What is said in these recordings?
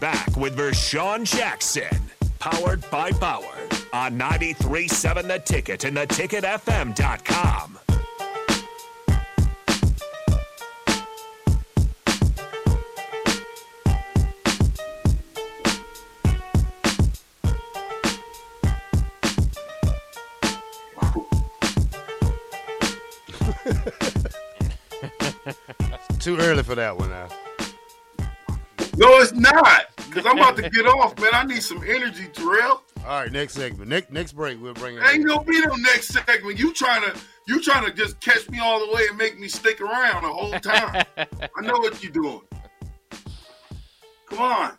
Back with Vershawn Jackson. Powered by Bauer. On 93.7 The Ticket and theticketfm.com. Too early for that one now. No, it's not. Because I'm about to get off, man. I need some energy, Terrell. All right, next segment. Next next break, we'll bring it. Ain't no be no next segment. You trying to you trying to just catch me all the way and make me stick around the whole time. I know what you're doing. Come on.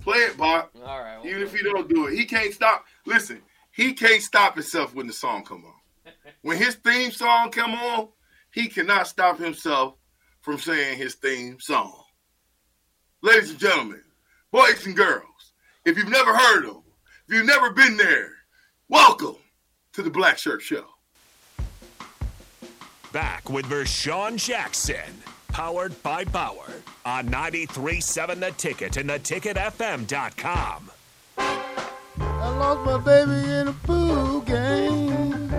Play it, Bob. All right. well, Even if he don't do it. He can't stop. Listen, he can't stop himself when the song come on. When his theme song come on, he cannot stop himself from saying his theme song. Ladies and gentlemen, boys and girls, if you've never heard him, if you've never been there, welcome to the Black Shirt Show. Back with Vershawn Jackson. Powered by Bauer. On 93.7 The Ticket and theticketfm.com. I lost my baby in a pool game.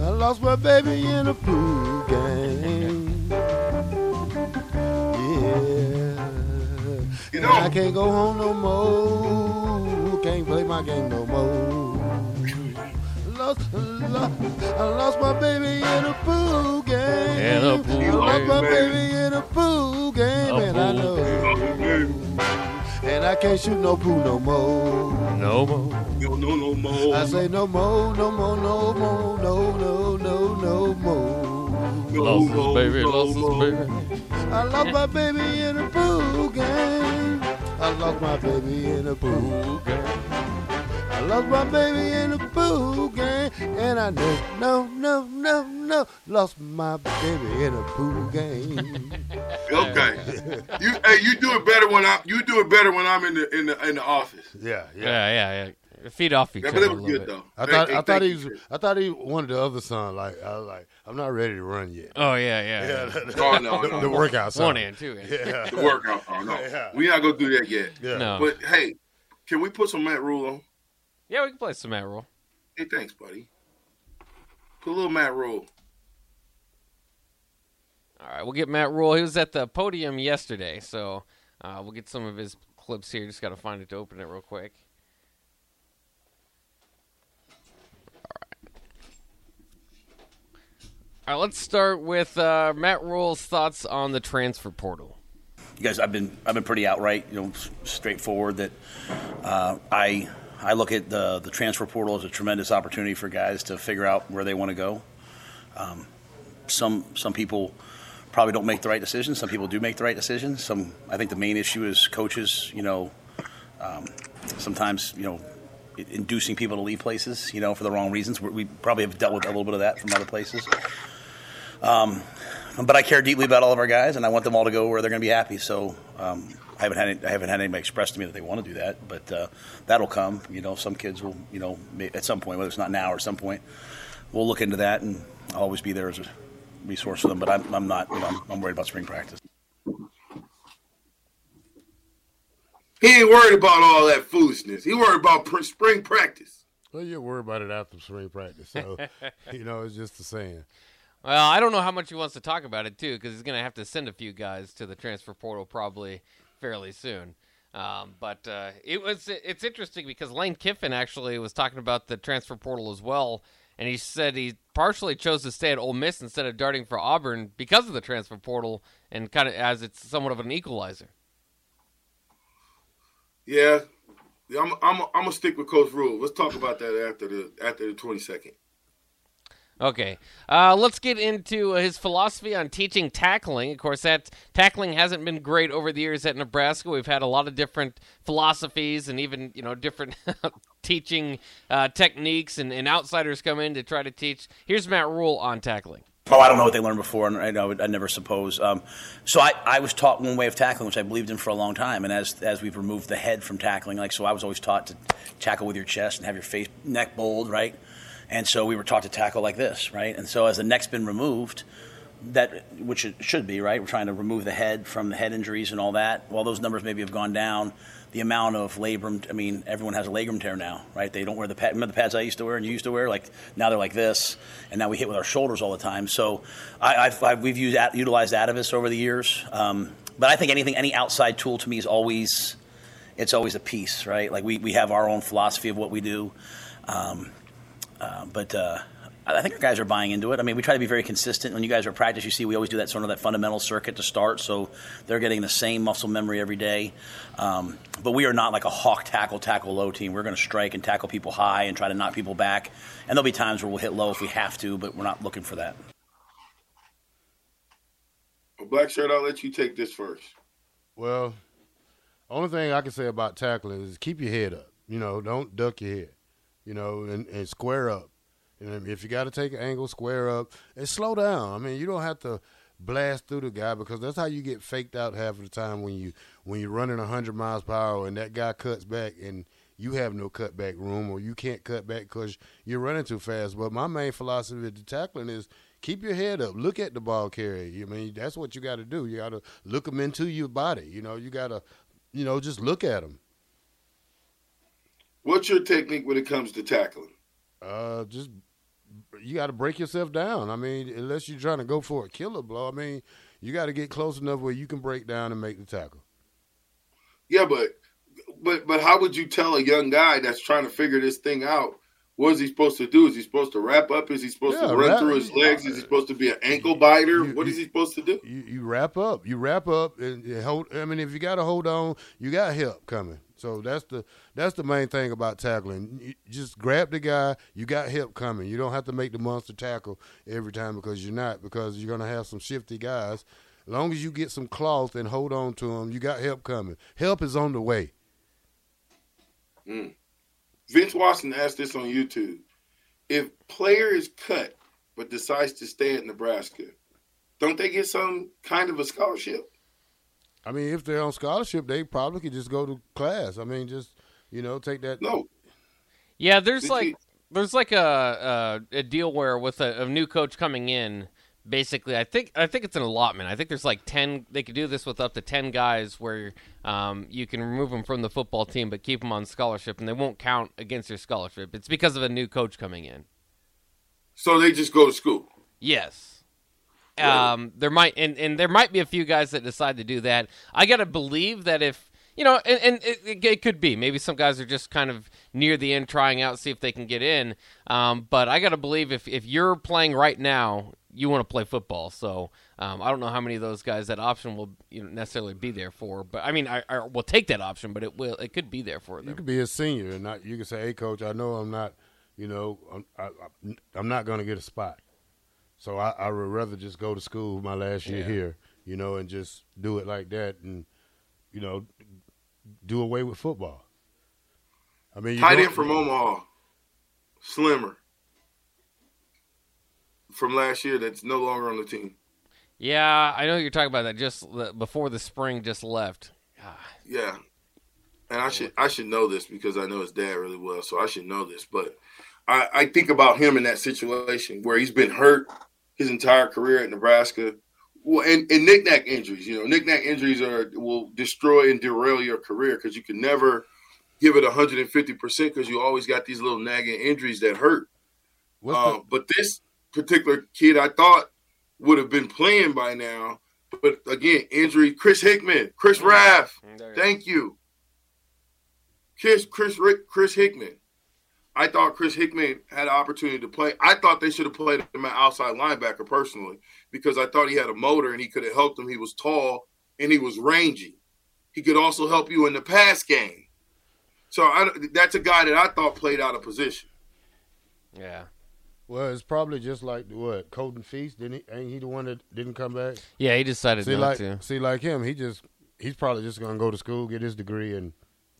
I lost my baby in a pool game. Yeah. You And I can't go home no more. Can't play my game no more. Lost, lost, I lost my baby in a pool game. In a pool I lost my game. baby in a pool game, A and I pool know. And I can't shoot no pool no more. No more. no, no, no more. I say no more, no more, no more, no, no, no, no more. No Lost more, his baby, no lost his baby. I lost my baby in a pool game. I lost my baby in a pool game. I lost my baby in a pool game. And I know, no, no, no, no, lost my baby in a pool game. Okay. you hey, you do it better when I you do it better when I'm in the in the in the office. Yeah, Yeah, yeah, yeah. Feed off each Yeah, other but it was little good bit. though. I Hey, thought hey, I thought he was sir. I thought he wanted the other son. Like I was like, I'm not ready to run yet. Oh yeah, yeah. Yeah, yeah. Oh, no, the, no, the no. workout son. One and two. And. Yeah, the workout. Oh no, Yeah. we not gonna do that yet. yeah. No. But hey, can we put some Matt Rhule on? Yeah, we can play some Matt Rhule. Hey, thanks, buddy. Put a little Matt Rhule. All right, we'll get Matt Rhule. He was at the podium yesterday, so uh, we'll get some of his clips here. Just got to find it to open it real quick. All right, let's start with uh, Matt Rhule's thoughts on the transfer portal. you guys, I've been I've been pretty outright, you know, straightforward that uh, I I look at the the transfer portal as a tremendous opportunity for guys to figure out where they want to go. Um, some some people probably don't make the right decisions. Some people do make the right decisions. Some I think the main issue is coaches. You know, um, sometimes you know. Inducing people to leave places, you know, for the wrong reasons. We we probably have dealt with a little bit of that from other places. Um, but I care deeply about all of our guys, and I want them all to go where they're going to be happy. So um, I haven't had any, I haven't had anybody express to me that they want to do that, but uh, that'll come. You know, some kids will, you know, at some point, whether it's not now or some point, we'll look into that, and I'll always be there as a resource for them. But I'm, I'm not, you know, I'm, I'm worried about spring practice. He ain't worried about all that foolishness. He worried about pr- spring practice. Well, you worry about it after spring practice, so you know it's just the saying. Well, I don't know how much he wants to talk about it too, because he's going to have to send a few guys to the transfer portal probably fairly soon. Um, but uh, it was it's interesting because Lane Kiffin actually was talking about the transfer portal as well, and he said he partially chose to stay at Ole Miss instead of darting for Auburn because of the transfer portal, and kind of as it's somewhat of an equalizer. Yeah, I'm, I'm, I'm gonna stick with Coach Rhule. Let's talk about that after the after the 22nd. Okay, uh, let's get into his philosophy on teaching tackling. Of course, that tackling hasn't been great over the years at Nebraska. We've had a lot of different philosophies and even you know different teaching uh, techniques, and, and outsiders come in to try to teach. Here's Matt Rhule on tackling. Oh, I don't know what they learned before, and I know I never suppose. Um, so I, I was taught one way of tackling, which I believed in for a long time. And as as we've removed the head from tackling, like so, I was always taught to tackle with your chest and have your face neck bold, right? And so we were taught to tackle like this, right? And so as the neck's been removed, that which it should be right. We're trying to remove the head from the head injuries and all that. While those numbers maybe have gone down, the amount of labrum. I mean, everyone has a labrum tear now, right? They don't wear the pad. Remember the pads I used to wear and you used to wear? Like now they're like this, and now we hit with our shoulders all the time. So I, I've, I've we've used utilized Atavus over the years, um, but I think anything any outside tool to me is always it's always a piece, right? Like we, we have our own philosophy of what we do. Um, uh, but uh, I think our guys are buying into it. I mean, we try to be very consistent. When you guys are practice, you see we always do that sort of that fundamental circuit to start, so they're getting the same muscle memory every day. Um, but we are not like a hawk tackle, tackle low team. We're going to strike and tackle people high and try to knock people back. And there'll be times where we'll hit low if we have to, but we're not looking for that. Black shirt, I'll let you take this first. Well, only thing I can say about tackling is keep your head up. You know, don't duck your head. You know, and, and square up. And if you got to take an angle, square up and slow down. I mean, you don't have to blast through the guy because that's how you get faked out half of the time when you when you're running 100 miles per hour and that guy cuts back and you have no cutback room or you can't cut back because you're running too fast. But my main philosophy of the tackling is keep your head up. Look at the ball carrier. I mean, that's what you got to do. You got to look them into your body. You know, you got to, you know, just look at them. What's your technique when it comes to tackling? Uh, just you got to break yourself down. I mean, unless you're trying to go for a killer blow, I mean, you got to get close enough where you can break down and make the tackle. Yeah, but but but how would you tell a young guy that's trying to figure this thing out? What is he supposed to do? Is he supposed to wrap up? Is he supposed yeah, to run wrap, through his legs? Is he supposed to be an ankle biter? You, what is he supposed to do? You, you wrap up. You wrap up and hold. I mean, if you got to hold on, you got help coming. So that's the that's the main thing about tackling. You just grab the guy. You got help coming. You don't have to make the monster tackle every time because you're not because you're gonna have some shifty guys. As long as you get some cloth and hold on to them, you got help coming. Help is on the way. Mm. Vince Watson asked this on YouTube: If player is cut but decides to stay at Nebraska, don't they get some kind of a scholarship? I mean, if they're on scholarship, they probably could just go to class. I mean, just you know, take that. No. Yeah, there's Did like you... there's like a, a, a deal where with a, a, new coach coming in, basically, I think I think it's an allotment. I think there's like ten. They could do this with up to ten guys, where um, you can remove them from the football team, but keep them on scholarship, and they won't count against your scholarship. It's because of a new coach coming in. So they just go to school. Yes. Um, there might and, and there might be a few guys that decide to do that. I gotta believe that if you know, and, and it, it, could be maybe some guys are just kind of near the end, trying out, see if they can get in. Um, but I gotta believe if if you're playing right now, you want to play football. So um, I don't know how many of those guys that option will you know, necessarily be there for. But I mean, I, I will take that option, but it will it could be there for them. You could be a senior and not you can say, "Hey, coach, I know I'm not." You know, I'm, I, I'm not going to get a spot. So I, I would rather just go to school my last year yeah. here, you know, and just do it like that, and you know, do away with football. I mean, tight end from Omaha, Slimmer, from last year that's no longer on the team. Yeah, I know you're talking about that. Just before the spring, just left. Yeah, and I should I should know this because I know his dad really well, so I should know this. But I, I think about him in that situation where he's been hurt his entire career at Nebraska. Well, and, and knick-knack injuries, you know, knick-knack injuries are will destroy and derail your career because you can never give it 150 percent because you always got these little nagging injuries that hurt. Uh, but this particular kid, I thought would have been playing by now, but again, injury. Chris Hickman, Chris Raff, thank you. Chris Chris Rick, Chris Hickman. I thought Chris Hickman had an opportunity to play. I thought they should have played him at outside linebacker personally because I thought he had a motor and he could have helped him. He was tall and he was rangy. He could also help you in the pass game. So I, that's a guy that I thought played out of position. Yeah. Well, it's probably just like what Colton Feast didn't he? Ain't he the one that didn't come back? Yeah, he decided see, not like, to. See, like him, he just he's probably just gonna go to school, get his degree, and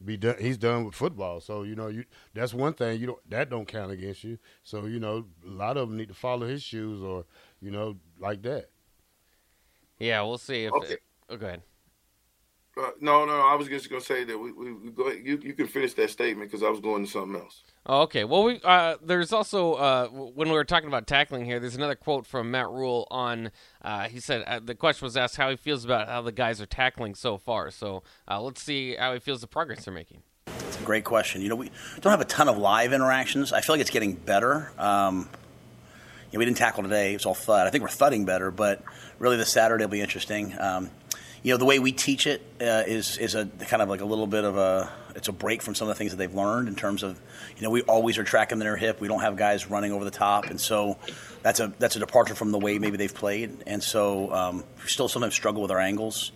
be done. He's done with football, so you know you that's one thing you don't that don't count against you. So you know a lot of them need to follow his shoes or you know like that. Yeah, we'll see if. Okay. It, oh, go ahead. Uh, no, no, I was just gonna say that we, we, we go. Ahead. You you can finish that statement because I was going to something else. Oh, okay. Well, we uh, there's also uh, when we were talking about tackling here, there's another quote from Matt Rhule on. Uh, he said uh, the question was asked how he feels about how the guys are tackling so far. So uh, let's see how he feels the progress they're making. It's a great question. You know, we don't have a ton of live interactions. I feel like it's getting better. Um, you know, we didn't tackle today; it was all thud. I think we're thudding better, but really, this Saturday will be interesting. Um, you know, the way we teach it uh, is is a kind of like a little bit of a it's a break from some of the things that they've learned in terms of you know we always are tracking their hip. We don't have guys running over the top, and so that's a that's a departure from the way maybe they've played. And so um, we still sometimes struggle with our angles,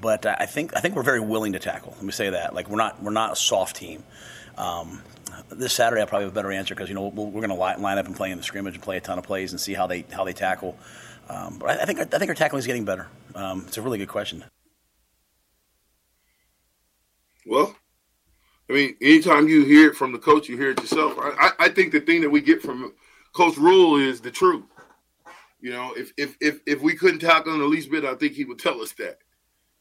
but I think I think we're very willing to tackle. Let me say that like we're not we're not a soft team. Um, this Saturday, I'll probably have a better answer because you know we we are going to line up and play in the scrimmage and play a ton of plays and see how they how they tackle. Um, but I, think I think our tackling is getting better. Um, it's a really good question. Well, I mean, anytime you hear it from the coach, you hear it yourself. I, I think the thing that we get from Coach Rhule is the truth. You know, if if if if we couldn't tackle him the least bit, I think he would tell us that.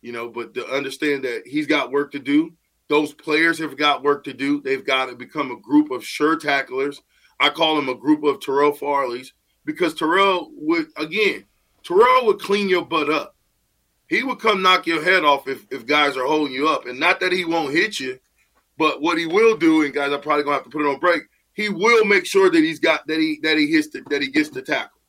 You know, but to understand that he's got work to do. Those players have got work to do. They've got to become a group of sure tacklers. I call them a group of Terrell Farleys because Terrell would again, Terrell would clean your butt up. He would come knock your head off if, if guys are holding you up. And not that he won't hit you, but what he will do, and guys are probably gonna have to put it on break, he will make sure that he's got that he that he hits the, that he gets the tackle.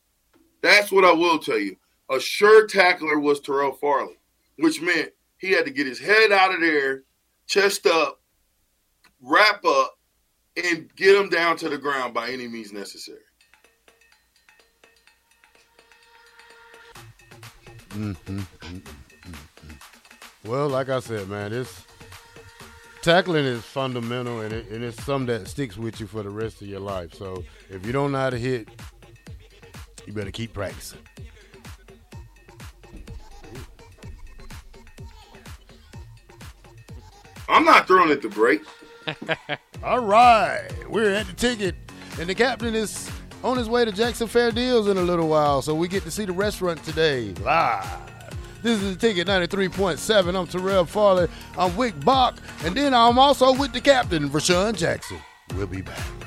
That's what I will tell you. A sure tackler was Terrell Farley, which meant he had to get his head out of there, chest up, wrap up, and get him down to the ground by any means necessary. Mm-hmm, mm-hmm, mm-hmm. Well, like I said, man, this tackling is fundamental, and, it, and it's something that sticks with you for the rest of your life. So if you don't know how to hit, you better keep practicing. I'm not throwing it to break. All right, we're at the ticket, and the captain is on his way to Jackson Fair Deals in a little while, so we get to see the restaurant today live. This is the ticket 93.7. I'm Terrell Farley. I'm Wick Bach, and then I'm also with the captain, Rashawn Jackson. We'll be back.